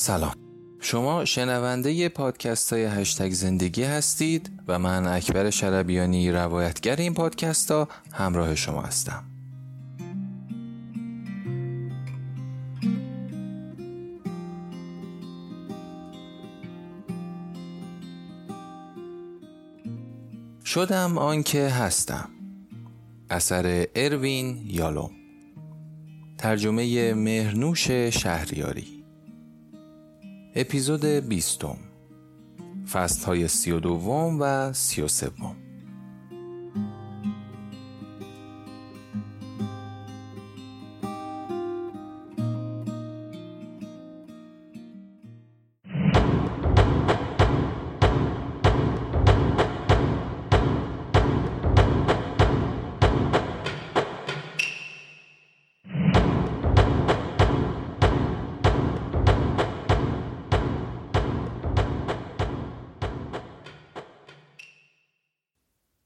سلام. شما شنونده پادکست های هشتگ زندگی هستید و من اکبر شربیانی روایتگر این پادکست ها همراه شما هستم. شدم آنکه هستم. اثر اروین یالوم. ترجمه مهرنوش شهریاری. اپیزود بیستم. فصل های سی و دوم و سی و سوم.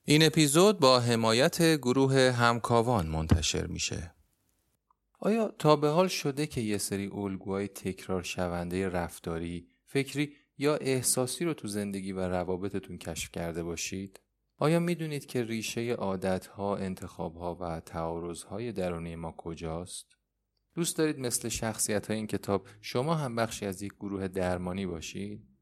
این اپیزود با حمایت گروه همکاوان منتشر میشه. آیا تا به حال شده که یه سری الگوهای تکرار شونده رفتاری، فکری یا احساسی رو تو زندگی و روابطتون کشف کرده باشید؟ آیا می‌دونید که ریشه عادتها، انتخابها و تعارضهای درونی ما کجاست؟ دوست دارید مثل شخصیت های این کتاب شما هم بخشی از یک گروه درمانی باشید؟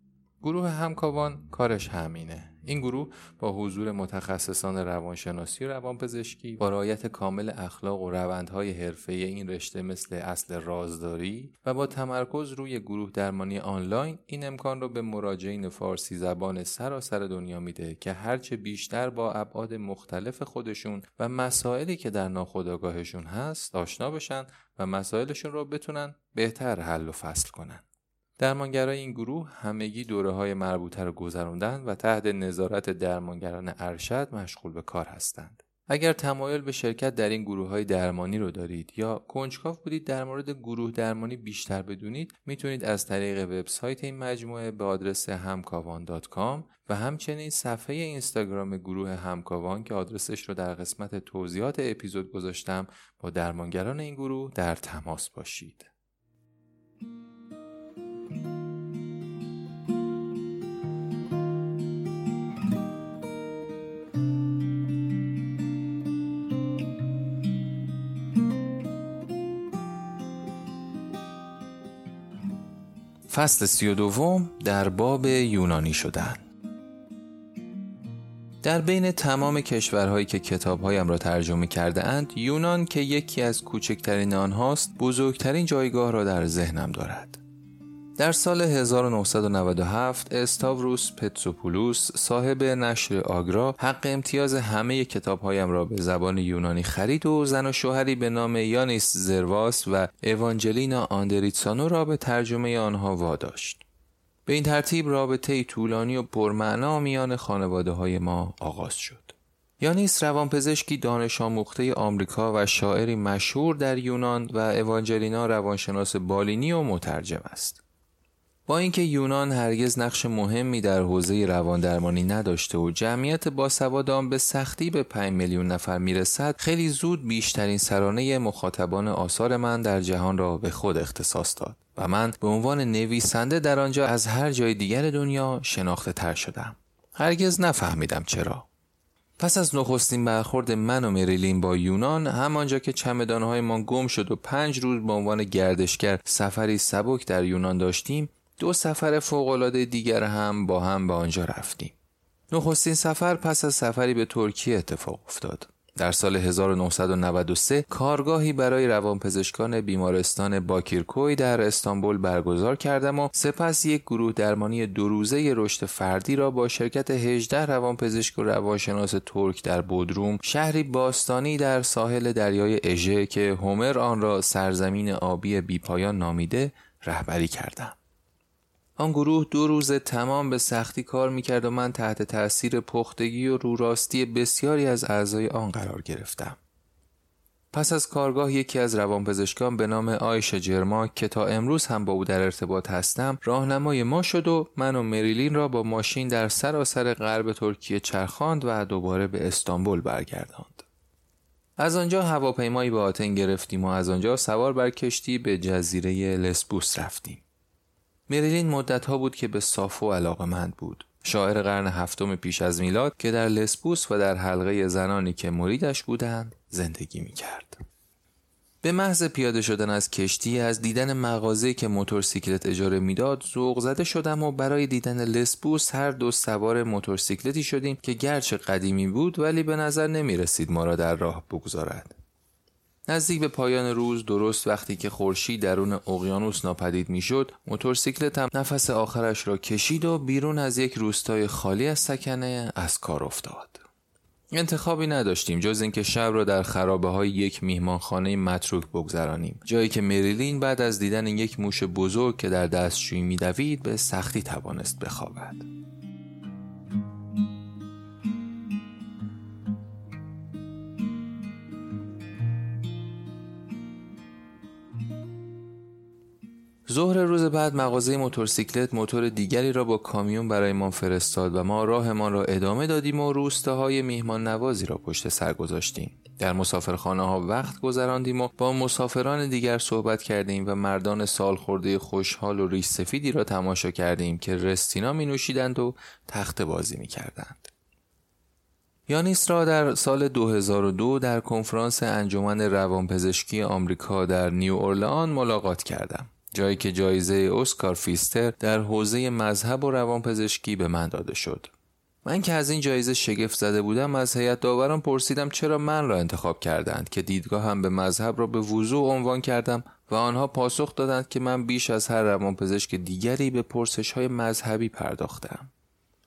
گروه همکاوان کارش همینه. این گروه با حضور متخصصان روانشناسی و روانپزشکی با رعایت کامل اخلاق و روندهای حرفه این رشته مثل اصل رازداری و با تمرکز روی گروه درمانی آنلاین این امکان را به مراجعین فارسی زبان سراسر دنیا میده که هرچه بیشتر با ابعاد مختلف خودشون و مسائلی که در ناخودآگاهشون هست آشنا بشن و مسائلشون رو بتونن بهتر حل و فصل کنن. درمانگرای این گروه همگی دوره های مربوطه را گذراندن و تحت نظارت درمانگران ارشد مشغول به کار هستند. اگر تمایل به شرکت در این گروه های درمانی رو دارید یا کنجکاو بودید در مورد گروه درمانی بیشتر بدونید می‌تونید از طریق وبسایت این مجموعه به آدرس همکاوان.com و همچنین صفحه اینستاگرام گروه همکاوان که آدرسش رو در قسمت توضیحات اپیزود گذاشتم با درمانگران این گروه در تماس باشید. فصل سی و دوم در باب یونانی شدن. در بین تمام کشورهایی که کتابهایم را ترجمه کرده اند یونان که یکی از کوچکترین آنهاست بزرگترین جایگاه را در ذهنم دارد. در سال 1997 استاوروس پتسوپولوس صاحب نشر آگرا حق امتیاز همه کتابهایم را به زبان یونانی خرید و زن و شوهری به نام یانیس زرواس و اوانجلینا آندریتسانو را به ترجمه آنها واداشت. به این ترتیب رابطه طولانی و پرمعنا میان خانواده های ما آغاز شد. یانیس روانپزشکی دانش آموخته آمریکا و شاعری مشهور در یونان و اوانجلینا روانشناس بالینی و مترجم است. با اینکه یونان هرگز نقش مهمی در حوزه رواندرمانی نداشته و جمعیت باسواد آن به سختی به 5 میلیون نفر می‌رسد خیلی زود بیشترین سرانه مخاطبان آثار من در جهان را به خود اختصاص داد و من به عنوان نویسنده در آنجا از هر جای دیگر دنیا شناخته تر شدم. هرگز نفهمیدم چرا. پس از نخستین برخورد من و مریلین با یونان همانجا که چمدانهایمان گم شد و پنج روز به عنوان گردشگر سفری سبک در یونان داشتیم دو سفر فوقالعاده دیگر هم با هم به آنجا رفتیم. نخستین سفر پس از سفری به ترکیه اتفاق افتاد. در سال 1993 کارگاهی برای روانپزشکان بیمارستان باکیرکوی در استانبول برگزار کردم و سپس یک گروه درمانی دو روزه رشد فردی را با شرکت 18 روانپزشک و روانشناس ترک در بودروم شهری باستانی در ساحل دریای اژه که هومر آن را سرزمین آبی بیپایان نامیده رهبری کردم. آن گروه دو روز تمام به سختی کار می‌کرد و من تحت تأثیر پختگی و روراستی بسیاری از اعضای آن قرار گرفتم. پس از کارگاه یکی از روانپزشکان به نام آیش جرما که تا امروز هم با او در ارتباط هستم راهنمای ما شد و من و مریلین را با ماشین در سراسر غرب ترکیه چرخاند و دوباره به استانبول برگرداند. از آنجا هواپیمایی به آتن گرفتیم و از آنجا سوار بر کشتی به جزیره لسبوس رفتیم. مریلین مدت ها بود که به صافو علاقمند بود شاعر قرن هفتم پیش از میلاد که در لسبوس و در حلقه زنانی که مریدش بودند زندگی می کرد. به محض پیاده شدن از کشتی از دیدن مغازه که موتورسیکلت اجاره می‌داد ذوق زده شدم و برای دیدن لسبوس هر دو سوار موتورسیکلتی شدیم که گرچه قدیمی بود ولی به نظر نمی رسید ما را در راه بگذارد. نزدیک به پایان روز درست وقتی که خورشید درون اقیانوس ناپدید می‌شد موتورسیکلتم نفس آخرش را کشید و بیرون از یک روستای خالی از سکنه از کار افتاد. انتخابی نداشتیم جز اینکه شب را در خرابه های یک میهمانخانه متروک بگذرانیم. جایی که مریلین بعد از دیدن یک موش بزرگ که در دستشویی میدوید به سختی توانست بخوابد. ظهر روز بعد مغازه موتورسیکلت موتور دیگری را با کامیون برایمان فرستاد و ما راهمان را ادامه دادیم و روستاهای میهمان نوازی را پشت سر گذاشتیم. در مسافرخانه ها وقت گذراندیم و با مسافران دیگر صحبت کردیم و مردان سال خورده خوشحال و ریش سفیدی را تماشا کردیم که رستینا می نوشیدند و تخت بازی می کردند. یانیس را در سال 2002 در کنفرانس انجمن روانپزشکی آمریکا در نیو اورلان ملاقات کردم. جایی که جایزه اسکار فیستر در حوزه مذهب و روانپزشکی به من داده شد. من که از این جایزه شگفت زده بودم از هیئت داوران پرسیدم چرا من را انتخاب کردند که دیدگاه هم به مذهب را به وضوع عنوان کردم و آنها پاسخ دادند که من بیش از هر روانپزشک دیگری به پرسش های مذهبی پرداختم.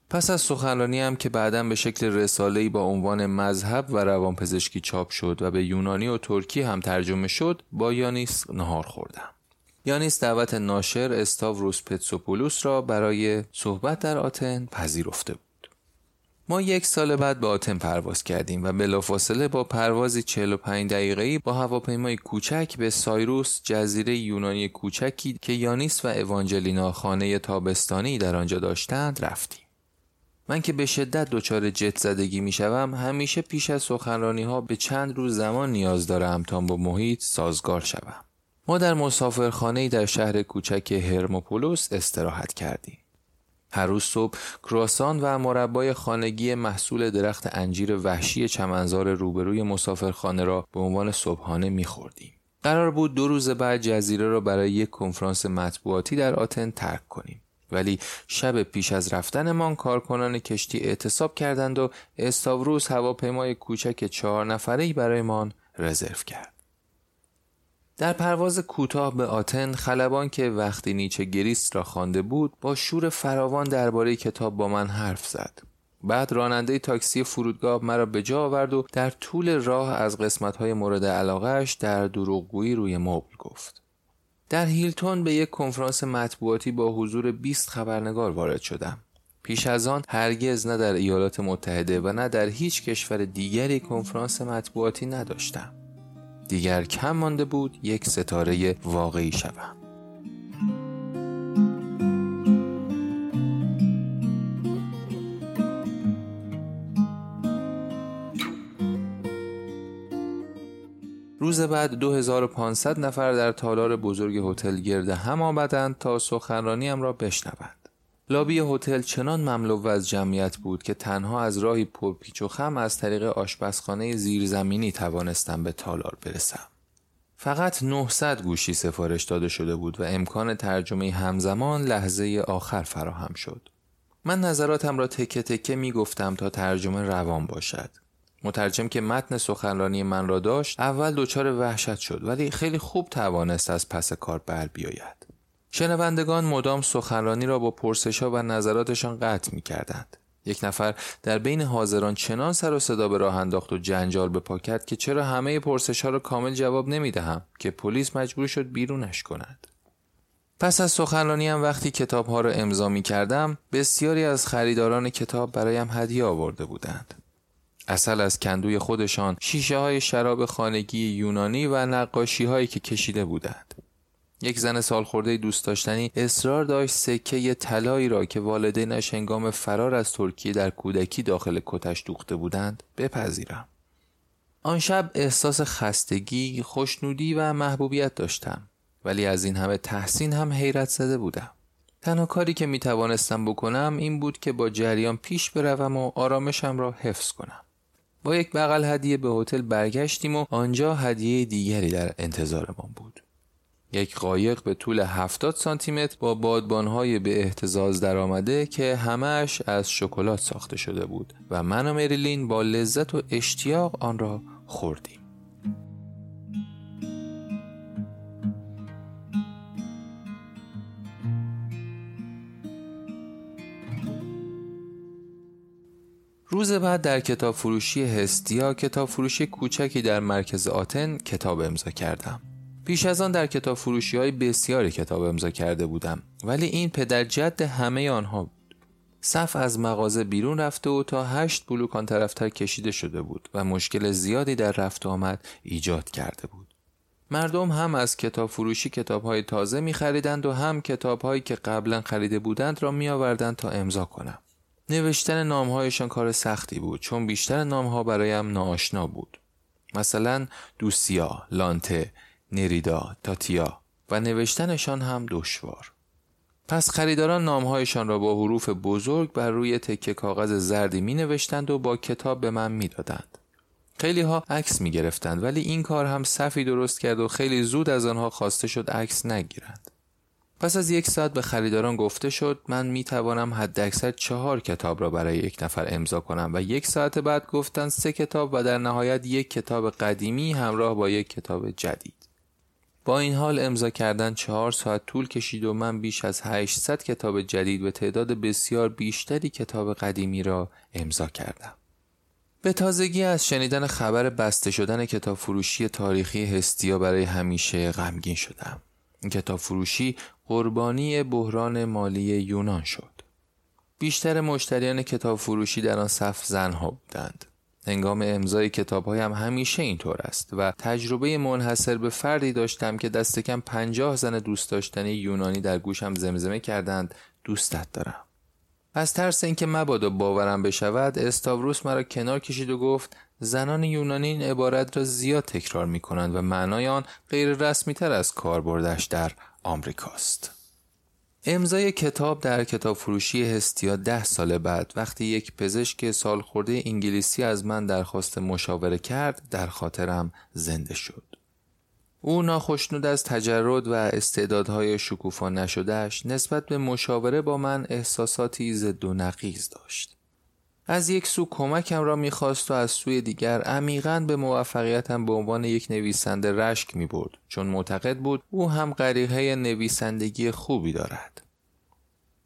پس از سخنرانی هم که بعدا به شکل رساله‌ای با عنوان مذهب و روانپزشکی چاپ شد و به یونانی و ترکی هم ترجمه شد با یانیس نهار خوردم. یانیس دعوت ناشر استاوروس پتسوپولوس را برای صحبت در آتن پذیرفته بود. ما یک سال بعد به آتن پرواز کردیم و بلافاصله با پروازی 45 دقیقه‌ای با هواپیمای کوچک به سایروس جزیره یونانی کوچکی که یانیس و اوانجلینا خانه تابستانی در آنجا داشتند رفتیم. من که به شدت دچار جت زدگی می شوم همیشه پیش از سخنرانی ها به چند روز زمان نیاز دارم تا با محیط سازگار شوم. ما در مسافرخانه در شهر کوچک هرموپولوس استراحت کردیم. هر روز صبح کرواسان و مربای خانگی محصول درخت انجیر وحشی چمنزار روبروی مسافرخانه را به عنوان صبحانه میخوردیم. قرار بود دو روز بعد جزیره را برای یک کنفرانس مطبوعاتی در آتن ترک کنیم. ولی شب پیش از رفتنمان کارکنان کشتی اعتصاب کردند و استاوروس هواپیمای کوچک چهار نفره‌ای برایمان رزرو کرد. در پرواز کوتاه به آتن خلبان که وقتی نیچه گریست را خوانده بود با شور فراوان درباره کتاب با من حرف زد. بعد راننده تاکسی فرودگاه مرا به جا آورد و در طول راه از قسمت‌های مورد علاقهش در دروغگویی روی مبل گفت. در هیلتون به یک کنفرانس مطبوعاتی با حضور 20 خبرنگار وارد شدم. پیش از آن هرگز نه در ایالات متحده و نه در هیچ کشور دیگری کنفرانس مطبوعاتی نداشتم. دیگر کم مانده بود یک ستاره واقعی شوم روز بعد 2500 نفر در تالار بزرگ هتل گرد هم آمدند تا سخنرانیم را بشنوند. لابی هتل چنان مملو از جمعیت بود که تنها از راهی پرپیچ و خم از طریق آشپزخانه زیرزمینی توانستم به تالار برسم. فقط 900 گوشی سفارش داده شده بود و امکان ترجمه همزمان لحظه آخر فراهم شد. من نظراتم را تکه تکه می گفتم تا ترجمه روان باشد. مترجم که متن سخنرانی من را داشت اول دچار وحشت شد ولی خیلی خوب توانست از پس کار بر بیاید. شنوندگان مدام سخنرانی را با پرسش ها و نظراتشان قطع می کردند. یک نفر در بین حاضران چنان سر و صدا به راه انداخت و جنجال به پاکت که چرا همه پرسش ها را کامل جواب نمی دهم که پلیس مجبور شد بیرونش کند. پس از سخنرانی هم وقتی کتاب ها را امضا می کردم بسیاری از خریداران کتاب برایم هدیه آورده بودند. اصل از کندوی خودشان شیشه های شراب خانگی یونانی و نقاشی هایی که کشیده بودند. یک زن سالخورده دوست داشتنی اصرار داشت سکه طلایی را که والدینش هنگام فرار از ترکیه در کودکی داخل کتش دوخته بودند بپذیرم. آن شب احساس خستگی، خوشنودی و محبوبیت داشتم ولی از این همه تحسین هم حیرت زده بودم. تنها کاری که می توانستم بکنم این بود که با جریان پیش بروم و آرامشم را حفظ کنم. با یک بغل هدیه به هتل برگشتیم و آنجا هدیه دیگری در انتظارمان بود. یک قایق به طول 70 سانتی متر با بادبانهای به احتزاز درآمده که همهش از شکلات ساخته شده بود و من و مریلین با لذت و اشتیاق آن را خوردیم. روز بعد در کتاب فروشی هستیا کتاب فروشی کوچکی در مرکز آتن کتاب امضا کردم. پیش از آن در کتاب فروشی های بسیاری کتاب امضا کرده بودم ولی این پدر جد همه آنها بود. صف از مغازه بیرون رفته و تا هشت بلوک آن طرفتر کشیده شده بود و مشکل زیادی در رفت آمد ایجاد کرده بود. مردم هم از کتاب فروشی کتاب های تازه می خریدند و هم کتاب هایی که قبلا خریده بودند را می آوردند تا امضا کنم. نوشتن نامهایشان کار سختی بود چون بیشتر نامها برایم ناآشنا بود. مثلا دوسیا، لانته، نریدا، تاتیا و نوشتنشان هم دشوار. پس خریداران نامهایشان را با حروف بزرگ بر روی تکه کاغذ زردی می نوشتند و با کتاب به من می دادند. خیلی ها عکس می گرفتند ولی این کار هم صفی درست کرد و خیلی زود از آنها خواسته شد عکس نگیرند. پس از یک ساعت به خریداران گفته شد من می توانم حداکثر چهار کتاب را برای یک نفر امضا کنم و یک ساعت بعد گفتند سه کتاب و در نهایت یک کتاب قدیمی همراه با یک کتاب جدید. با این حال امضا کردن چهار ساعت طول کشید و من بیش از 800 کتاب جدید به تعداد بسیار بیشتری کتاب قدیمی را امضا کردم. به تازگی از شنیدن خبر بسته شدن کتاب فروشی تاریخی هستیا برای همیشه غمگین شدم. این کتاب فروشی قربانی بحران مالی یونان شد. بیشتر مشتریان کتاب فروشی در آن صف زنها بودند. هنگام امضای کتاب هایم همیشه اینطور است و تجربه منحصر به فردی داشتم که دست کم پنجاه زن دوست داشتنی یونانی در گوشم زمزمه کردند دوستت دارم. از ترس اینکه مبادا باورم بشود استاوروس مرا کنار کشید و گفت زنان یونانی این عبارت را زیاد تکرار می کنند و معنای آن غیر رسمی تر از کاربردش در آمریکاست. امضای کتاب در کتاب فروشی هستیا ده سال بعد وقتی یک پزشک سال خورده انگلیسی از من درخواست مشاوره کرد در خاطرم زنده شد. او ناخشنود از تجرد و استعدادهای شکوفا نشدهش نسبت به مشاوره با من احساساتی ضد و نقیز داشت. از یک سو کمکم را می‌خواست و از سوی دیگر عمیقا به موفقیتم به عنوان یک نویسنده رشک می برد چون معتقد بود او هم غریقه نویسندگی خوبی دارد.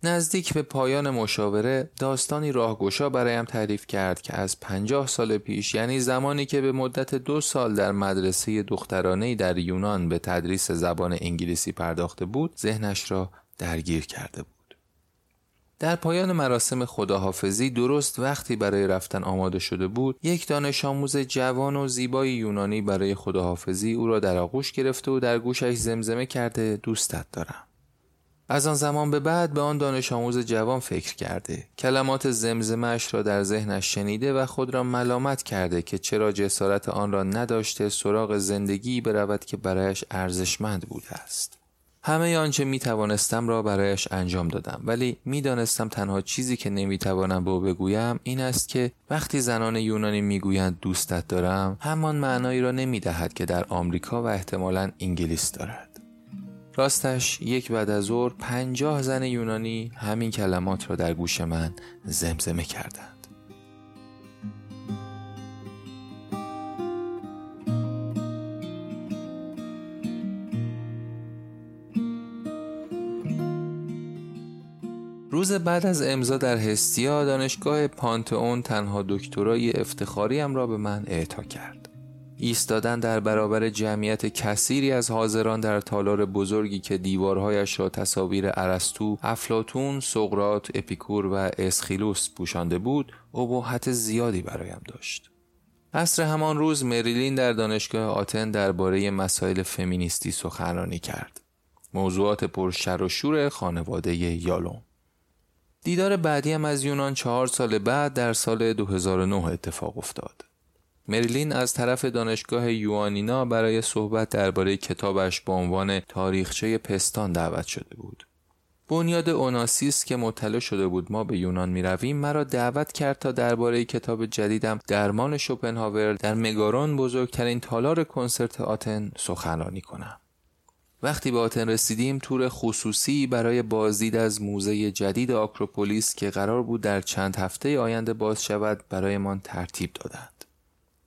نزدیک به پایان مشاوره داستانی راهگشا برایم تعریف کرد که از پنجاه سال پیش یعنی زمانی که به مدت دو سال در مدرسه دخترانه در یونان به تدریس زبان انگلیسی پرداخته بود ذهنش را درگیر کرده بود. در پایان مراسم خداحافظی درست وقتی برای رفتن آماده شده بود یک دانش آموز جوان و زیبای یونانی برای خداحافظی او را در آغوش گرفته و در گوشش زمزمه کرده دوستت دارم. از آن زمان به بعد به آن دانش آموز جوان فکر کرده. کلمات زمزمش را در ذهنش شنیده و خود را ملامت کرده که چرا جسارت آن را نداشته سراغ زندگی برود که برایش ارزشمند بوده است. همه آنچه می توانستم را برایش انجام دادم. ولی می دانستم تنها چیزی که نمی توانم به او بگویم این است که وقتی زنان یونانی می گویند دوستت دارم همان معنایی را نمی دهد که در آمریکا و احتمالا انگلیس دارد. راستش یک بعد از ظهر پنجاه زن یونانی همین کلمات را در گوش من زمزمه کردند. روز بعد از امضا در هستیا دانشگاه پانتئون تنها دکترای افتخاریم را به من اعطا کرد. ایستادن در برابر جمعیت کثیری از حاضران در تالار بزرگی که دیوارهایش را تصاویر ارسطو، افلاتون، سقراط، اپیکور و اسخیلوس پوشانده بود، ابهت زیادی برایم داشت. عصر همان روز مریلین در دانشگاه آتن درباره مسائل فمینیستی سخنرانی کرد. موضوعات پرشر و شور خانواده یالوم دیدار بعدی هم از یونان چهار سال بعد در سال 2009 اتفاق افتاد. مریلین از طرف دانشگاه یوانینا برای صحبت درباره کتابش با عنوان تاریخچه پستان دعوت شده بود. بنیاد اوناسیس که مطلع شده بود ما به یونان می رویم مرا دعوت کرد تا درباره کتاب جدیدم درمان شوپنهاور در مگارون بزرگترین تالار کنسرت آتن سخنرانی کنم. وقتی به آتن رسیدیم تور خصوصی برای بازدید از موزه جدید آکروپولیس که قرار بود در چند هفته آینده باز شود برایمان ترتیب دادند.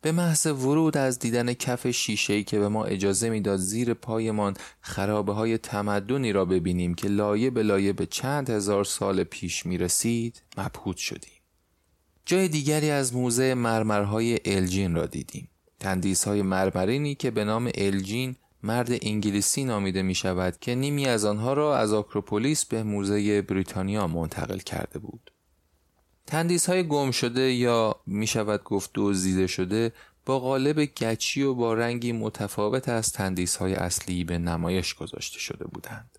به محض ورود از دیدن کف شیشه‌ای که به ما اجازه می‌داد زیر پایمان خرابه های تمدنی را ببینیم که لایه به لایه به چند هزار سال پیش می رسید مبهوت شدیم. جای دیگری از موزه مرمرهای الجین را دیدیم. تندیس های مرمرینی که به نام الجین مرد انگلیسی نامیده می شود که نیمی از آنها را از آکروپولیس به موزه بریتانیا منتقل کرده بود. تندیس های گم شده یا می شود گفت دزدیده شده با قالب گچی و با رنگی متفاوت از تندیس های اصلی به نمایش گذاشته شده بودند.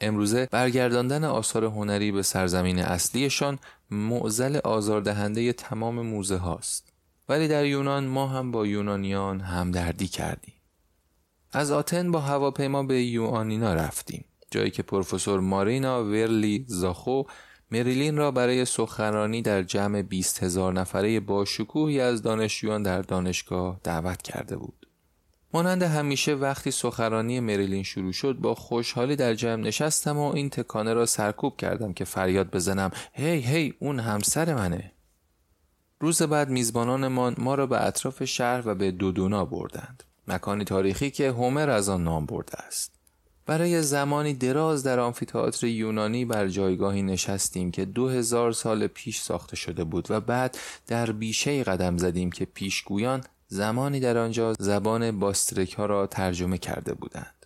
امروزه برگرداندن آثار هنری به سرزمین اصلیشان معزل آزاردهنده تمام موزه هاست. ولی در یونان ما هم با یونانیان همدردی کردیم. از آتن با هواپیما به یوانینا رفتیم. جایی که پروفسور مارینا ورلی زاخو مریلین را برای سخنرانی در جمع 20 هزار نفره با شکوهی از دانشجویان در دانشگاه دعوت کرده بود. مانند همیشه وقتی سخنرانی مریلین شروع شد با خوشحالی در جمع نشستم و این تکانه را سرکوب کردم که فریاد بزنم هی هی اون همسر منه. روز بعد میزبانانمان ما را به اطراف شهر و به دودونا بردند. مکانی تاریخی که هومر از آن نام برده است. برای زمانی دراز در آمفیتئاتر یونانی بر جایگاهی نشستیم که دو هزار سال پیش ساخته شده بود و بعد در بیشه قدم زدیم که پیشگویان زمانی در آنجا زبان باسترک ها را ترجمه کرده بودند.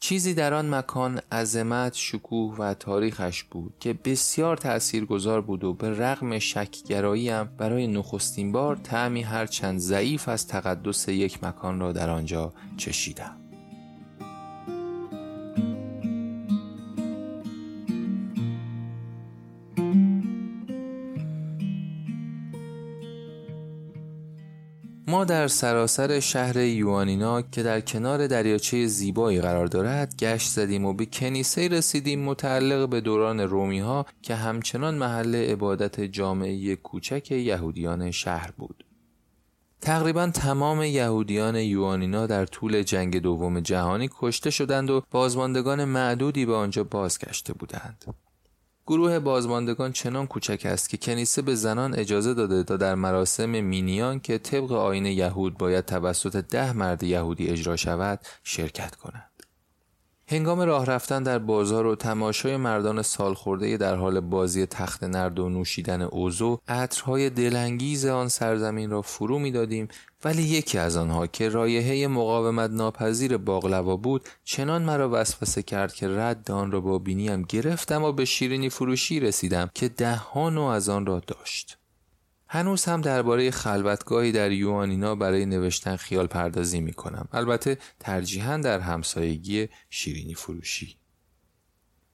چیزی در آن مکان عظمت، شکوه و تاریخش بود که بسیار تأثیرگذار بود و به رغم شکگراییم برای نخستین بار تعمی هرچند ضعیف از تقدس یک مکان را در آنجا چشیدم. ما در سراسر شهر یوانینا که در کنار دریاچه زیبایی قرار دارد گشت زدیم و به کنیسه رسیدیم متعلق به دوران رومی ها که همچنان محل عبادت جامعه کوچک یهودیان شهر بود. تقریبا تمام یهودیان یوانینا در طول جنگ دوم جهانی کشته شدند و بازماندگان معدودی به آنجا بازگشته بودند. گروه بازماندگان چنان کوچک است که کنیسه به زنان اجازه داده تا در مراسم مینیان که طبق آین یهود باید توسط ده مرد یهودی اجرا شود شرکت کنند. هنگام راه رفتن در بازار و تماشای مردان سالخورده در حال بازی تخت نرد و نوشیدن اوزو عطرهای دلانگیز آن سرزمین را فرو می‌دادیم ولی یکی از آنها که رایحه مقاومت ناپذیر باقلوا بود چنان مرا وسوسه کرد که رد آن را با بینیم گرفتم و به شیرینی فروشی رسیدم که ده نوع از آن را داشت. هنوز هم درباره خلوتگاهی در یوانینا برای نوشتن خیال پردازی می کنم. البته ترجیحاً در همسایگی شیرینی فروشی.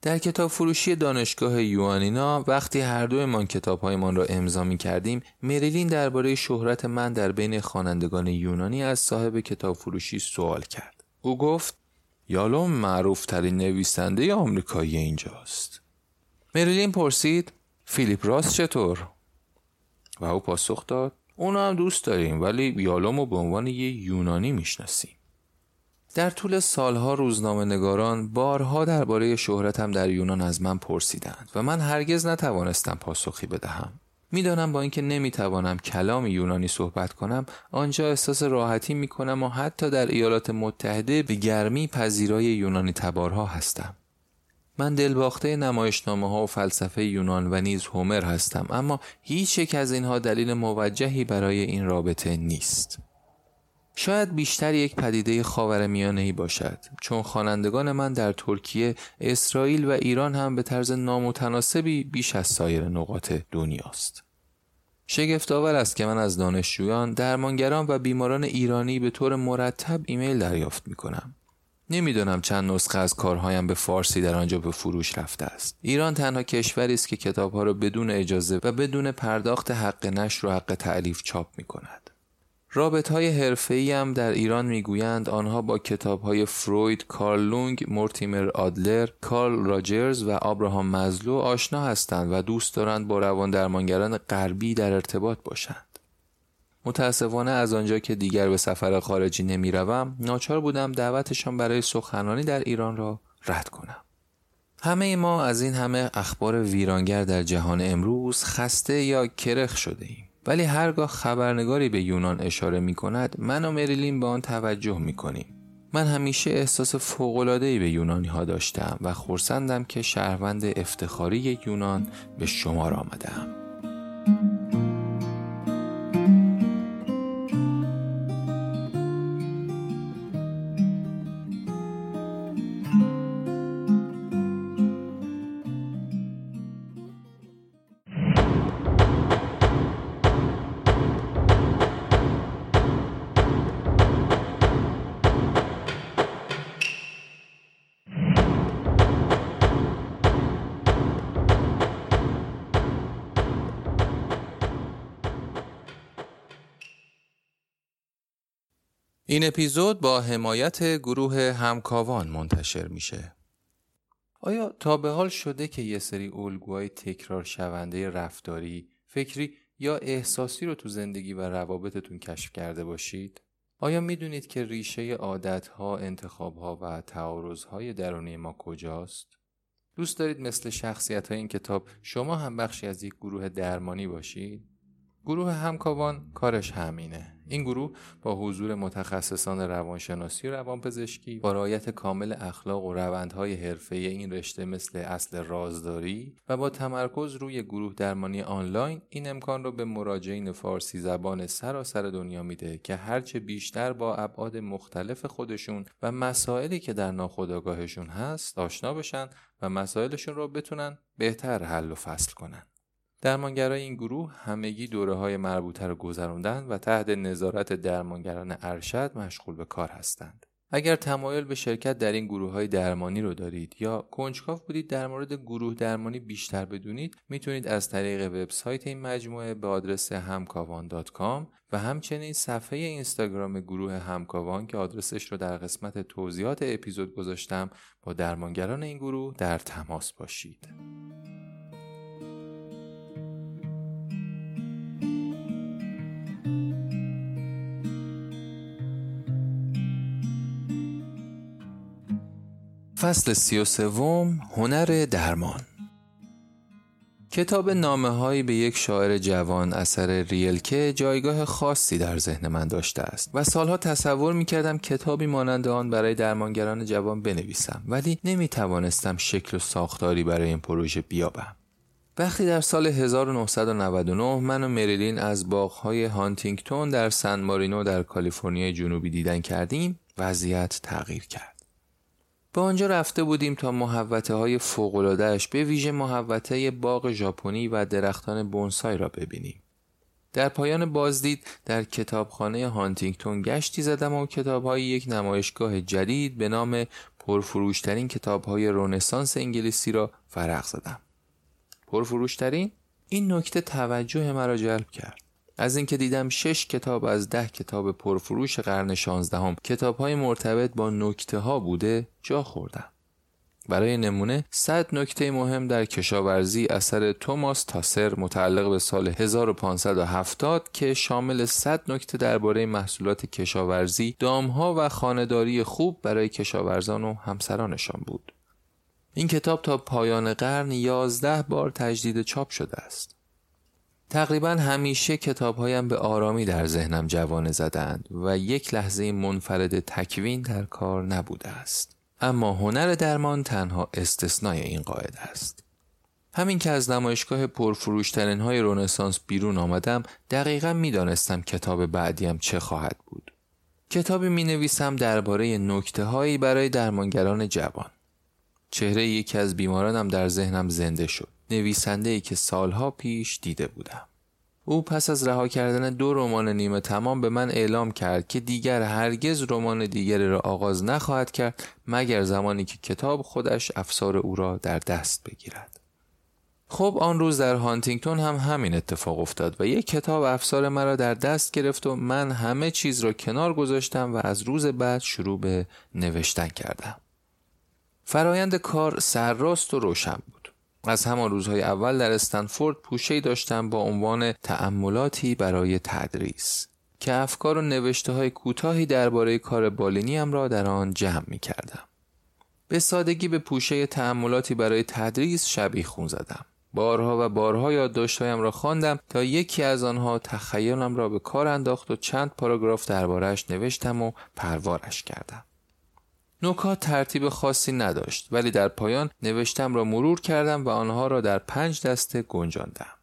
در کتاب فروشی دانشگاه یوانینا وقتی هر دومان کتابهایمان را امضا می کردیم مریلین درباره شهرت من در بین خوانندگان یونانی از صاحب کتاب فروشی سوال کرد. او گفت یالوم معروف ترین نویسنده آمریکایی اینجاست. مریلین پرسید فیلیپ راست چطور؟ و او پاسخ داد اونو هم دوست داریم ولی یالومو به عنوان یه یونانی می‌شناسیم. در طول سالها روزنامه نگاران بارها درباره شهرتم در یونان از من پرسیدند و من هرگز نتوانستم پاسخی بدهم. می‌دانم با اینکه نمی‌توانم کلام یونانی صحبت کنم آنجا احساس راحتی می‌کنم و حتی در ایالات متحده به گرمی پذیرای یونانی تبارها هستم. من دلباخته نمایشنامه ها و فلسفه یونان و نیز هومر هستم اما هیچ یک از اینها دلیل موجهی برای این رابطه نیست. شاید بیشتر یک پدیده خاور میانهی باشد چون خوانندگان من در ترکیه، اسرائیل و ایران هم به طرز نامتناسبی بیش از سایر نقاط دنیاست. شگفت آور است که من از دانشجویان، درمانگران و بیماران ایرانی به طور مرتب ایمیل دریافت می کنم. نمی‌دانم چند نسخه از کارهایم به فارسی در آنجا به فروش رفته است ایران تنها کشوری است که کتابها را بدون اجازه و بدون پرداخت حق نشر و حق تعلیف چاپ می کند رابط های حرفه‌ای هم در ایران می‌گویند آنها با کتاب های فروید، کارل لونگ، مورتیمر آدلر، کارل راجرز و آبراهام مزلو آشنا هستند و دوست دارند با روان درمانگران غربی در ارتباط باشند. متاسفانه از آنجا که دیگر به سفر خارجی نمی‌روم ناچار بودم دعوتشان برای سخنرانی در ایران را رد کنم. همه ما از این همه اخبار ویرانگر در جهان امروز خسته یا کرخ شده ایم. ولی هرگاه خبرنگاری به یونان اشاره می کند من و مریلین به آن توجه می کنیم. من همیشه احساس فوقلادهی به یونانی ها داشتم و خورسندم که شهروند افتخاری یونان به شمار آمدم. اپیزود با حمایت گروه همکاوان منتشر میشه. آیا تا به حال شده که یه سری الگوهای تکرار شونده رفتاری، فکری یا احساسی رو تو زندگی و روابطتون کشف کرده باشید؟ آیا می‌دونید که ریشه عادتها، انتخابها و تعارضهای درونی ما کجاست؟ دوست دارید مثل شخصیت های این کتاب شما هم بخشی از یک گروه درمانی باشید؟ گروه همکاوان کارش همینه این گروه با حضور متخصصان روانشناسی و روانپزشکی با رعایت کامل اخلاق و روندهای حرفه این رشته مثل اصل رازداری و با تمرکز روی گروه درمانی آنلاین این امکان را به مراجعین فارسی زبان سراسر دنیا میده که هرچه بیشتر با ابعاد مختلف خودشون و مسائلی که در ناخودآگاهشون هست آشنا بشن و مسائلشون رو بتونن بهتر حل و فصل کنن. درمانگرای این گروه همگی دوره های مربوطه را گذراندن و تحت نظارت درمانگران ارشد مشغول به کار هستند. اگر تمایل به شرکت در این گروه های درمانی رو دارید یا کنجکاو بودید در مورد گروه درمانی بیشتر بدونید می‌تونید از طریق وبسایت این مجموعه به آدرس همکاوان.com و همچنین صفحه اینستاگرام گروه همکاوان که آدرسش رو در قسمت توضیحات اپیزود گذاشتم با درمانگران این گروه در تماس باشید. فصل سی و سوم هنر درمان کتاب نامه هایی به یک شاعر جوان اثر ریلکه جایگاه خاصی در ذهن من داشته است و سالها تصور می کردم کتابی مانند آن برای درمانگران جوان بنویسم ولی نمی توانستم شکل و ساختاری برای این پروژه بیابم. وقتی در سال 1999 من و مریلین از باغهای هانتینگتون در سن مارینو در کالیفرنیا جنوبی دیدن کردیم وضعیت تغییر کرد. به آنجا رفته بودیم تا محوته های فوقلادهش به ویژه محوته باغ ژاپنی و درختان بونسای را ببینیم. در پایان بازدید در کتابخانه هانتینگتون گشتی زدم و کتاب یک نمایشگاه جدید به نام پرفروشترین کتاب های رونسانس انگلیسی را فرق زدم. پرفروشترین؟ این نکته توجه مرا جلب کرد. از اینکه دیدم شش کتاب از ده کتاب پرفروش قرن شانزدهم کتاب های مرتبط با نکته ها بوده جا خوردم. برای نمونه 100 نکته مهم در کشاورزی اثر توماس تاسر متعلق به سال 1570 که شامل 100 نکته درباره محصولات کشاورزی، دامها و خانهداری خوب برای کشاورزان و همسرانشان بود. این کتاب تا پایان قرن 11 بار تجدید چاپ شده است. تقریبا همیشه کتابهایم به آرامی در ذهنم جوانه زدند و یک لحظه منفرد تکوین در کار نبوده است. اما هنر درمان تنها استثنای این قاعده است. همین که از نمایشگاه پرفروشترین های رونسانس بیرون آمدم دقیقا می دانستم کتاب بعدیم چه خواهد بود. کتابی می نویسم درباره نکته هایی برای درمانگران جوان. چهره یکی از بیمارانم در ذهنم زنده شد. نویسنده ای که سالها پیش دیده بودم. او پس از رها کردن دو رمان نیمه تمام به من اعلام کرد که دیگر هرگز رمان دیگری را آغاز نخواهد کرد مگر زمانی که کتاب خودش افسار او را در دست بگیرد. خب آن روز در هانتینگتون هم همین اتفاق افتاد و یک کتاب افسار مرا در دست گرفت و من همه چیز را کنار گذاشتم و از روز بعد شروع به نوشتن کردم. فرایند کار سرراست و روشن بود. از همان روزهای اول در استنفورد پوشهی داشتم با عنوان تأملاتی برای تدریس که افکار و نوشته های کوتاهی درباره کار بالینیم را در آن جمع می کردم. به سادگی به پوشه تأملاتی برای تدریس شبیه خون زدم. بارها و بارها یادداشتهایم را خواندم تا یکی از آنها تخیلم را به کار انداخت و چند پاراگراف دربارهش نوشتم و پروارش کردم. نکات ترتیب خاصی نداشت ولی در پایان نوشتم را مرور کردم و آنها را در پنج دسته گنجاندم.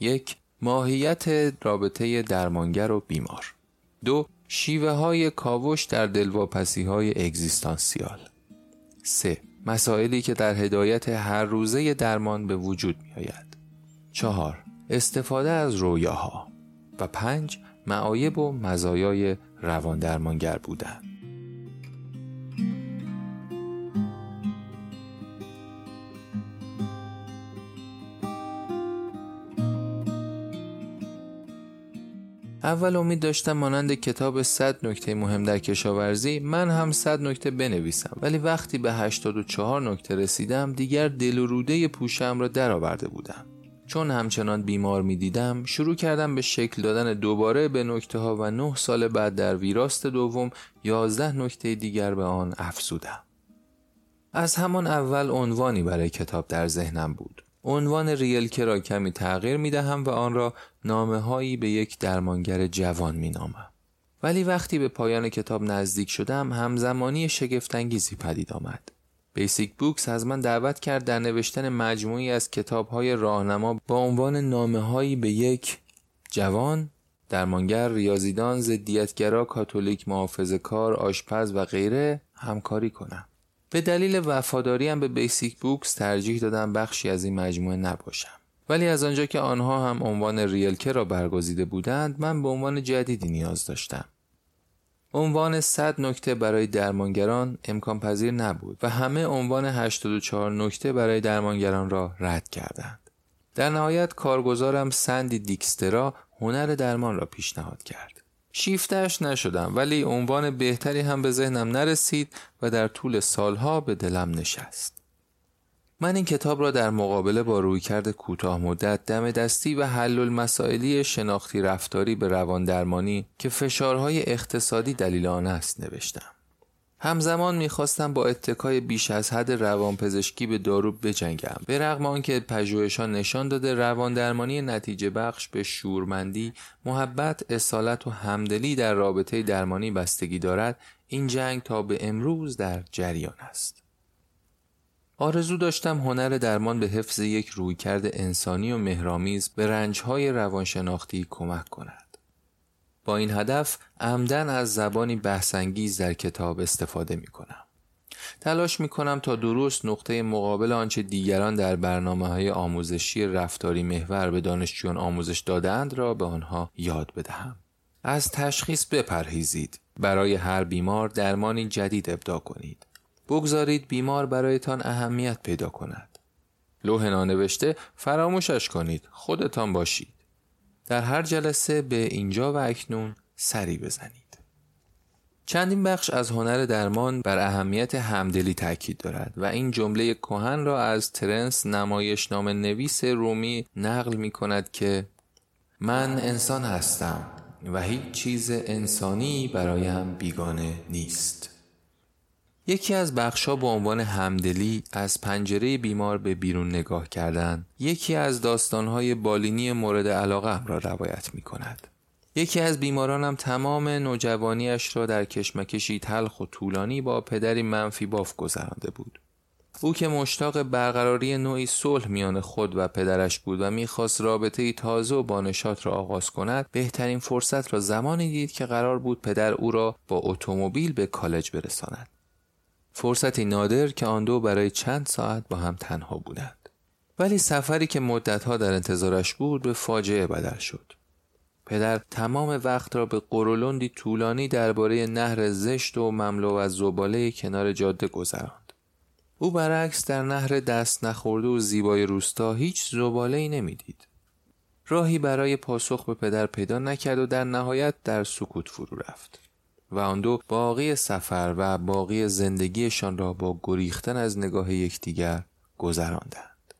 یک ماهیت رابطه درمانگر و بیمار. دو شیوه های کاوش در دلواپسی های اگزیستانسیال. سه مسائلی که در هدایت هر روزه درمان به وجود می آید چهار استفاده از رویاها. و پنج معایب و مزایای روان درمانگر بودن. اول امید داشتم مانند کتاب 100 نکته مهم در کشاورزی من هم 100 نکته بنویسم. ولی وقتی به 84 نکته رسیدم دیگر دل و روده پوشم را درآورده بودم. چون همچنان بیمار می دیدم شروع کردم به شکل دادن دوباره به نکته ها و 9 سال بعد در ویراست دوم 11 نکته دیگر به آن افزودم. از همان اول عنوانی برای کتاب در ذهنم بود. عنوان ریلکه را کمی تغییر می دهم و آن را نامه هایی به یک درمانگر جوان می نامم. ولی وقتی به پایان کتاب نزدیک شدم همزمانی شگفتانگیزی پدید آمد. بیسیک بوکس از من دعوت کرد در نوشتن مجموعی از کتاب های راهنما با عنوان نامه هایی به یک جوان درمانگر، ریاضیدان، زدیتگرا، کاتولیک، محافظ کار، آشپز و غیره همکاری کنم. به دلیل وفاداریم به بیسیک بوکس ترجیح دادم بخشی از این مجموعه نباشم. ولی از آنجا که آنها هم عنوان ریلکه را برگزیده بودند من به عنوان جدیدی نیاز داشتم. عنوان 100 نکته برای درمانگران امکان پذیر نبود و همه عنوان 84 نکته برای درمانگران را رد کردند. در نهایت کارگزارم سندی دیکسترا هنر درمان را پیشنهاد کرد. شیفتش نشدم ولی عنوان بهتری هم به ذهنم نرسید و در طول سالها به دلم نشست. من این کتاب را در مقابله با رویکرد کوتاه مدت دم دستی و حل المسائلی شناختی رفتاری به روان درمانی که فشارهای اقتصادی دلیل آن است نوشتم. همزمان می‌خواستم با اتکای بیش از حد روانپزشکی به دارو بجنگم. به رغم آنکه پژوهشان نشان داده روان درمانی نتیجه بخش به شورمندی محبت اصالت و همدلی در رابطه درمانی بستگی دارد این جنگ تا به امروز در جریان است. آرزو داشتم هنر درمان به حفظ یک رویکرد انسانی و مهرامیز به رنجهای روانشناختی کمک کند. با این هدف عمدن از زبانی بحثانگیز در کتاب استفاده می کنم. تلاش می کنم تا درست نقطه مقابل آنچه دیگران در برنامه های آموزشی رفتاری محور به دانشجویان آموزش دادند را به آنها یاد بدهم. از تشخیص بپرهیزید. برای هر بیمار درمانی جدید ابدا کنید. بگذارید بیمار برایتان اهمیت پیدا کند. لوح نانوشته فراموشش کنید. خودتان باشید. در هر جلسه به اینجا و اکنون سری بزنید. چندین بخش از هنر درمان بر اهمیت همدلی تاکید دارد و این جمله کهن را از ترنس نمایشنامه نویس رومی نقل می کند که من انسان هستم و هیچ چیز انسانی برایم بیگانه نیست. یکی از بخشها با عنوان همدلی از پنجره بیمار به بیرون نگاه کردن یکی از داستانهای بالینی مورد علاقه را روایت می کند. یکی از بیمارانم تمام نوجوانیش را در کشمکشی تلخ و طولانی با پدری منفی باف گذرانده بود. او که مشتاق برقراری نوعی صلح میان خود و پدرش بود و می‌خواست رابطه تازه و بانشات را آغاز کند بهترین فرصت را زمانی دید که قرار بود پدر او را با اتومبیل به کالج برساند فرصتی نادر که آن دو برای چند ساعت با هم تنها بودند. ولی سفری که مدتها در انتظارش بود به فاجعه بدل شد. پدر تمام وقت را به قرولندی طولانی درباره نهر زشت و مملو از زباله کنار جاده گذراند. او برعکس در نهر دست نخورده و زیبای روستا هیچ زباله ای نمی‌دید. راهی برای پاسخ به پدر پیدا نکرد و در نهایت در سکوت فرو رفت. و آن دو باقی سفر و باقی زندگیشان را با گریختن از نگاه یکدیگر گذراندند.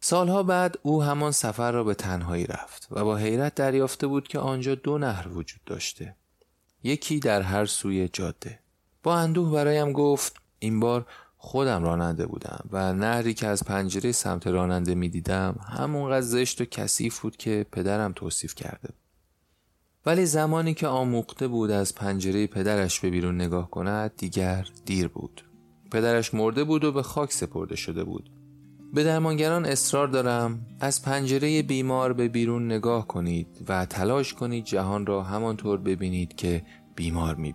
سالها بعد او همان سفر را به تنهایی رفت و با حیرت دریافته بود که آنجا دو نهر وجود داشته. یکی در هر سوی جاده. با اندوه برایم گفت این بار خودم راننده بودم و نهری که از پنجره سمت راننده می دیدم همونقدر زشت و کثیف بود که پدرم توصیف کرده ولی زمانی که آموخته بود از پنجره پدرش به بیرون نگاه کند دیگر دیر بود. پدرش مرده بود و به خاک سپرده شده بود. به درمانگران اصرار دارم از پنجره بیمار به بیرون نگاه کنید و تلاش کنید جهان را همانطور ببینید که بیمار می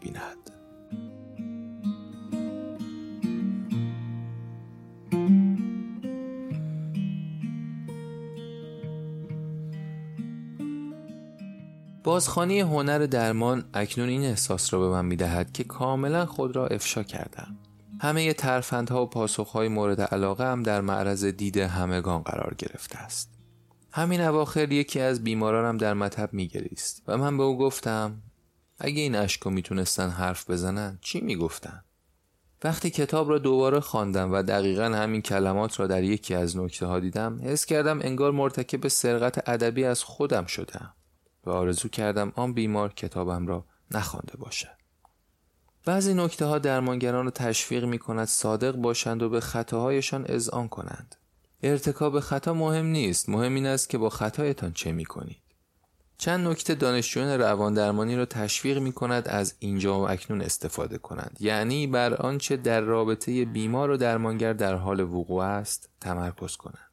بازخانی هنر درمان اکنون این احساس را به من می‌دهد که کاملا خود را افشا کردم. همه ترفندها و پاسخهای مورد علاقه هم در معرض دید همگان قرار گرفته است. همین اواخر یکی از بیمارانم در مطب میگریست و من به او گفتم اگه این اشکو می‌تونستن حرف بزنن چی می‌گفتن؟ وقتی کتاب را دوباره خواندم و دقیقا همین کلمات را در یکی از نکته ها دیدم حس کردم انگار مرتکب سرقت ادبی از خودم شدم. و آرزو کردم آن بیمار کتابم را نخوانده باشد. بعضی نکته ها درمانگران را تشویق می کند صادق باشند و به خطاهایشان اذعان کنند. ارتکاب خطا مهم نیست. مهم این است که با خطایتان چه می کنید چند نکته دانشجویان روان درمانی را تشویق می کند از اینجا و اکنون استفاده کنند. یعنی بر آنچه در رابطه بیمار و درمانگر در حال وقوع است تمرکز کنند.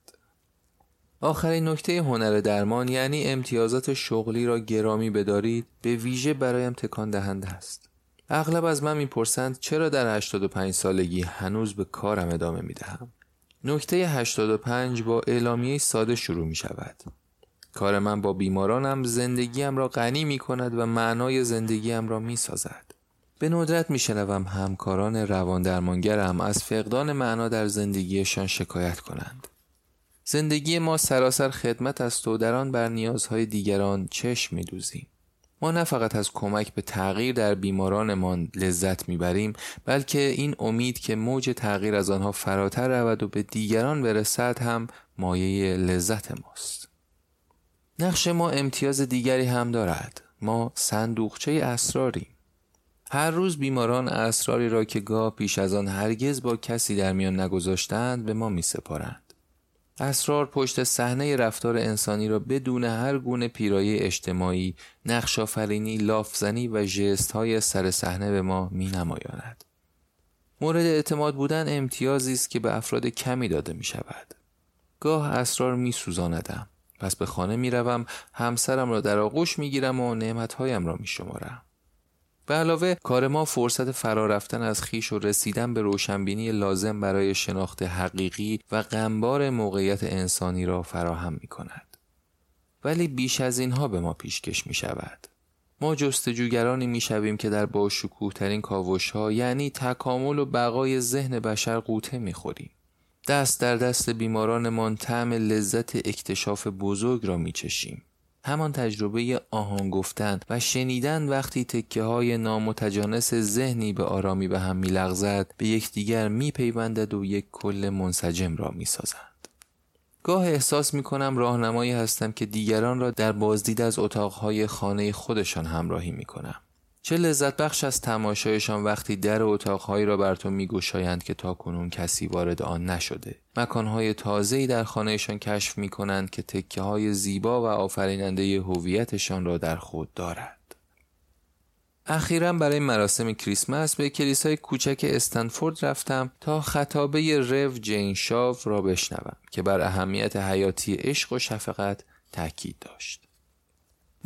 آخرین نکته هنر درمان یعنی امتیازات شغلی را گرامی بدارید به ویژه برایم تکان دهنده است. اغلب از من می‌پرسند چرا در 85 سالگی هنوز به کارم ادامه می‌دهم. نکته 85 با اعلامیه ساده شروع می شود. کار من با بیمارانم زندگیم را غنی می کند و معنای زندگیم را می سازد. به ندرت می شنوم همکاران روان درمانگرم از فقدان معنا در زندگیشان شکایت کنند. زندگی ما سراسر خدمت است و در آن بر نیازهای دیگران چشم میدوزیم. ما نه فقط از کمک به تغییر در بیمارانمان لذت می‌بریم بلکه این امید که موج تغییر از آنها فراتر رود و به دیگران برسد هم مایه لذت ماست. نقش ما امتیاز دیگری هم دارد. ما صندوقچه اسراریم. هر روز بیماران اسراری را که گاه پیش از آن هرگز با کسی در میان نگذاشتند به ما می سپارند. اسرار پشت صحنه رفتار انسانی را بدون هر گونه پیرایه اجتماعی، نقشافرینی، لافزنی و ژست های سر صحنه به ما می نمایاند. مورد اعتماد بودن امتیازی است که به افراد کمی داده می شود. گاه اسرار می سوزاندم. پس به خانه می روم همسرم را در آغوش می گیرم و نعمتهایم را می شمارم. به علاوه کار ما فرصت فرا رفتن از خیش و رسیدن به روشنبینی لازم برای شناخت حقیقی و غمبار موقعیت انسانی را فراهم می کند. ولی بیش از اینها به ما پیشکش می شود. ما جستجوگرانی می شویم که در با شکوه ترین کاوش ها یعنی تکامل و بقای ذهن بشر قوطه می خوریم. دست در دست بیمارانمان طعم لذت اکتشاف بزرگ را می چشیم. همان تجربه آهان گفتن و شنیدن وقتی تکه های نامتجانس ذهنی به آرامی به هم میلغزد به یکدیگر میپیوندد و یک کل منسجم را می‌سازند گاه احساس می کنم راهنمایی هستم که دیگران را در بازدید از اتاقهای خانه خودشان همراهی می کنم. چه لذت بخش از تماشایشان وقتی در اتاقهایی را بر تو میگشایند که تا کنون کسی وارد آن نشده؟ مکانهای تازه‌ای در خانهشان کشف می کنند که تکه های زیبا و آفریننده هویتشان را در خود دارد. اخیرا برای مراسم کریسمس به کلیسای کوچک استنفورد رفتم تا خطابه رو جین شاو را بشنوم که بر اهمیت حیاتی عشق و شفقت تاکید داشت.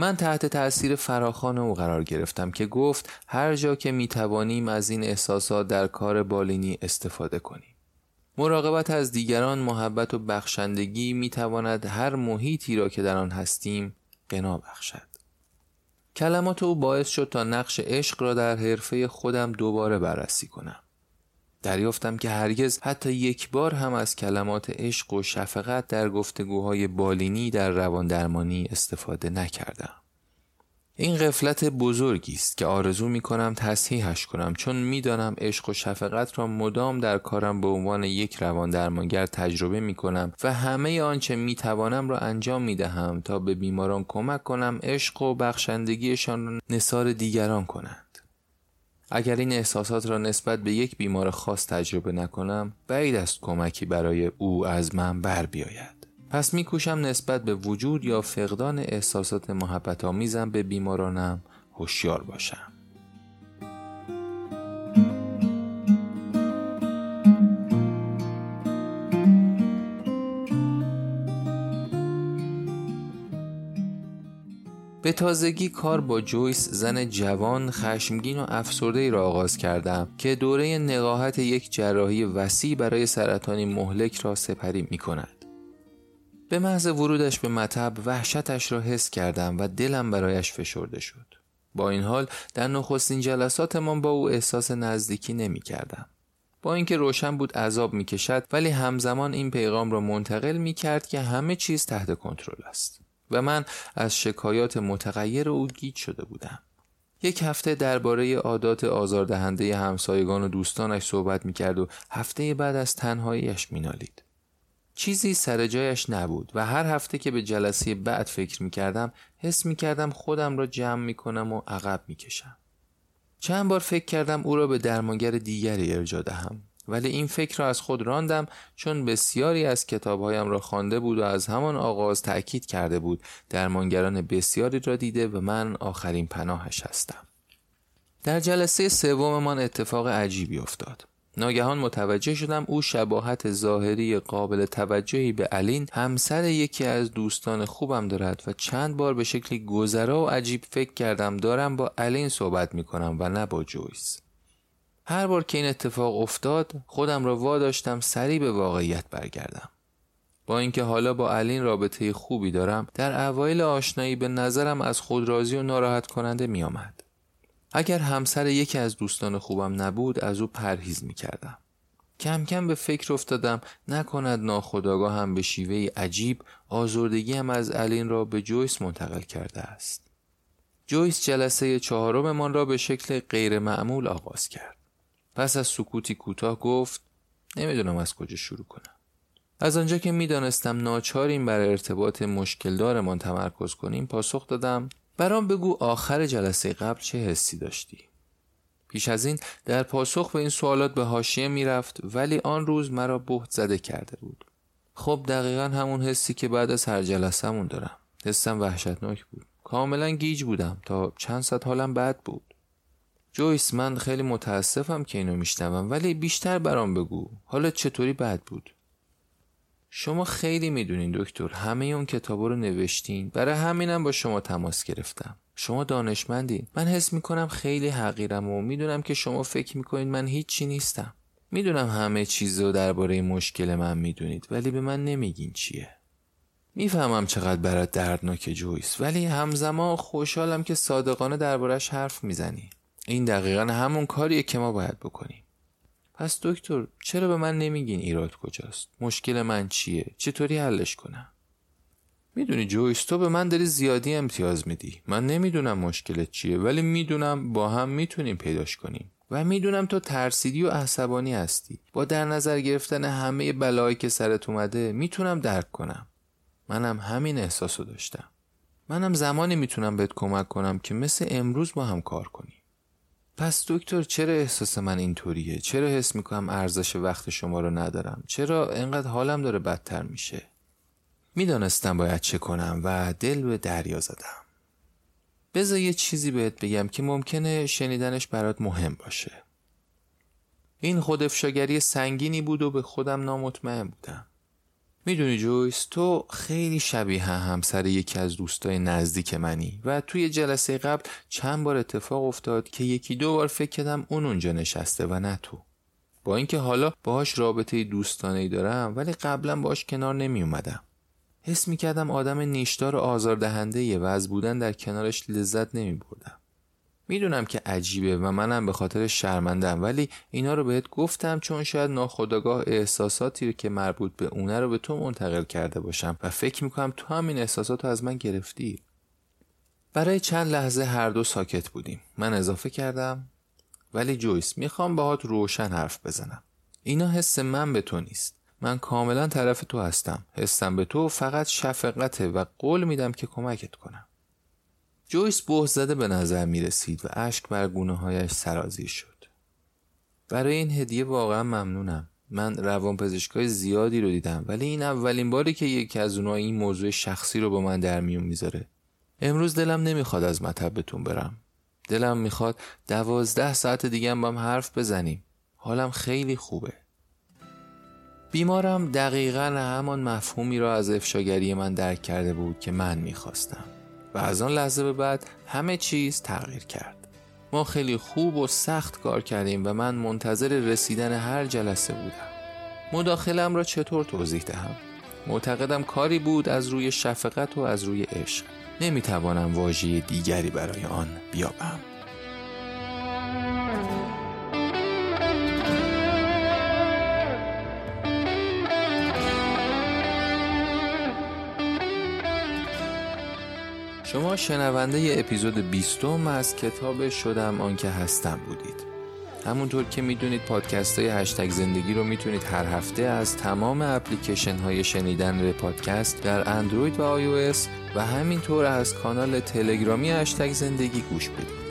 من تحت تأثیر فراخان او قرار گرفتم که گفت هر جا که می توانیم از این احساسات در کار بالینی استفاده کنیم. مراقبت از دیگران محبت و بخشندگی می تواند هر محیطی را که در آن هستیم قنا بخشد. کلمات او باعث شد تا نقش عشق را در حرفه خودم دوباره بررسی کنم. دریافتم که هرگز حتی یک بار هم از کلمات عشق و شفقت در گفتگوهای بالینی در روان درمانی استفاده نکردم. این قفلت بزرگی است که آرزو می کنم تصحیحش کنم چون می‌دانم عشق و شفقت را مدام در کارم به عنوان یک روان درمانگر تجربه می کنم و همه آنچه می توانم را انجام می دهم تا به بیماران کمک کنم عشق و بخشندگیشان را نصار دیگران کنند. اگر این احساسات را نسبت به یک بیمار خاص تجربه نکنم بعید است کمکی برای او از من بر بیاید. پس میکوشم نسبت به وجود یا فقدان احساسات محبت آمیزم به بیمارانم هوشیار باشم. به تازگی کار با جویس زن جوان خشمگین و افسرده ای را آغاز کردم که دوره نقاهت یک جراحی وسیع برای سرطانی مهلک را سپری می کند. به محض ورودش به مطب وحشتش را حس کردم و دلم برایش فشرده شد. با این حال در نخستین جلساتمان با او احساس نزدیکی نمی کردم. با اینکه روشن بود عذاب می کشد ولی همزمان این پیغام را منتقل می کرد که همه چیز تحت کنترل است و من از شکایات متغیر او گیج شده بودم. یک هفته درباره عادات آزاردهنده همسایگان و دوستانش صحبت می کرد و هفته بعد از تنهاییش می نالید. چیزی سر جایش نبود و هر هفته که به جلسه بعد فکر می کردم حس می کردم خودم را جمع می کنم و عقب می کشم. چند بار فکر کردم او را به درمانگر دیگری ارجا دهم ولی این فکر را از خود راندم چون بسیاری از کتابهایم را خوانده بود و از همان آغاز تأکید کرده بود درمانگران بسیاری را دیده و من آخرین پناهش هستم. در جلسه سوممان اتفاق عجیبی افتاد. ناگهان متوجه شدم او شباهت ظاهری قابل توجهی به الین همسر یکی از دوستان خوبم دارد و چند بار به شکلی گذرا و عجیب فکر کردم دارم با الین صحبت می کنم و نه با جویس. هر بار که این اتفاق افتاد خودم را واداشتم سریع به واقعیت برگردم. با اینکه حالا با الین رابطه خوبی دارم در اوایل آشنایی به نظرم از خود راضی و ناراحت کننده می آمد. اگر همسر یکی از دوستان خوبم نبود از او پرهیز می کردم. کم کم به فکر افتادم نکند ناخداگاه هم به شیوه عجیب آزردگی هم از الین را به جویس منتقل کرده است. جویس جلسه چهارممان را به شکل غیر معمول آغاز کرد. پس از سکوتی کوتاه گفت نمی‌دونم از کجا شروع کنم. از آنجا که می‌دانستم ناچاریم بر ارتباط مشکلدارمان تمرکز کنیم پاسخ دادم برام بگو آخر جلسه قبل چه حسی داشتی؟ پیش از این در پاسخ به این سوالات به حاشیه می‌رفت ولی آن روز مرا بهت زده کرده بود. خب دقیقا همون حسی که بعد از هر جلسهمون دارم. حسم وحشتناک بود. کاملا گیج بودم تا چند ساعت حالم بد بود. جویس من خیلی متاسفم که اینو میشنوم ولی بیشتر برام بگو. حالا چطوری بد بود؟ شما خیلی می‌دونین دکتر همه اون کتابا رو نوشتین. برای همینم با شما تماس گرفتم. شما دانشمندی من حس می‌کنم خیلی حقیرم و می‌دونم که شما فکر می‌کنید من هیچی نیستم. می‌دونم همه چیز رو درباره مشکل من می‌دونید ولی به من نمیگین چیه. می‌فهمم چقدر برات دردناک جویس ولی همزمان خوشحالم که صادقانه دربارش حرف می‌زنی. این دقیقا همون کاریه که ما باید بکنیم. پس دکتر چرا به من نمیگین ایراد کجاست؟ مشکل من چیه؟ چطوری حلش کنم؟ می‌دونی جویس تو به من داری زیادی امتیاز میدی. من نمی‌دونم مشکلت چیه ولی می‌دونم با هم می‌تونیم پیداش کنیم. و می‌دونم تو ترسیدی و عصبانی هستی. با در نظر گرفتن همه بلایی که سرت اومده می‌تونم درک کنم. منم همین احساسو داشتم. منم زمانی می‌تونم بهت کمک کنم که مثل امروز با هم کار کنیم. پس دکتر چرا احساس من اینطوریه؟ چرا حس می‌کنم ارزش وقت شما رو ندارم؟ چرا انقدر حالم داره بدتر میشه؟ می‌دانستم باید چه کنم و دل به دریا زدم. بذار یه چیزی بهت بگم که ممکنه شنیدنش برات مهم باشه. این خودافشاگری سنگینی بود و به خودم نامطمئن بودم. می‌دونی جویس تو خیلی شبیه همسر یکی از دوستای نزدیک منی و توی جلسه قبل چند بار اتفاق افتاد که یکی دو بار فکر کردم اون اونجا نشسته و نه تو. با اینکه حالا باهاش رابطه دوستانه ای دارم ولی قبلا باهاش کنار نمی اومدم حس می کردم آدم نیشدار و آزاردهنده و از بودن در کنارش لذت نمی بردم می‌دونم که عجیبه و منم به خاطر شرمندم ولی اینا رو بهت گفتم چون شاید ناخداگاه احساساتی رو که مربوط به اونه رو به تو منتقل کرده باشم و فکر می‌کنم تو هم این احساسات رو از من گرفتی. برای چند لحظه هر دو ساکت بودیم. من اضافه کردم. ولی جویس می‌خوام باهات روشن حرف بزنم. اینا حس من به تو نیست. من کاملا طرف تو هستم. حسم به تو فقط شفقته و قول میدم که کمکت کنم. جویس بوه زده به نظر می رسید و اشک بر گونه هایش سرازیر شد. برای این هدیه واقعا ممنونم. من روان پزشکای زیادی رو دیدم ولی این اولین باری که یکی از اونها این موضوع شخصی رو با من در میون می‌ذاره. امروز دلم نمی‌خواد از مطبتون برم. دلم می‌خواد دوازده ساعت دیگه هم با هم حرف بزنیم. حالم خیلی خوبه. بیمارم دقیقا همان مفهومی را از افشاگری من درک کرده بود که من می‌خواستم. و از آن لحظه به بعد همه چیز تغییر کرد. ما خیلی خوب و سخت کار کردیم و من منتظر رسیدن هر جلسه بودم. مداخلم را چطور توضیح دهم؟ معتقدم کاری بود از روی شفقت و از روی عشق. نمی‌توانم واژه دیگری برای آن بیابم. شما شنونده ی اپیزود 20 از کتاب شدم آنکه هستم بودید. همونطور که می‌دونید پادکست های هشتگ زندگی رو می‌تونید هر هفته از تمام اپلیکیشن های شنیدن پادکست در اندروید و آی و همینطور از کانال تلگرامی هشتگ زندگی گوش بدید.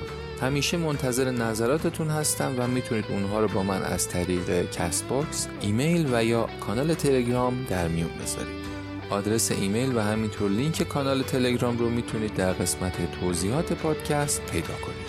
همیشه منتظر نظراتتون هستم و می‌تونید اونها رو با من از طریق کست باکس، ایمیل و یا کانال تلگرام در میون بذارید. آدرس ایمیل و همینطور لینک کانال تلگرام رو می‌تونید در قسمت توضیحات پادکست پیدا کنید.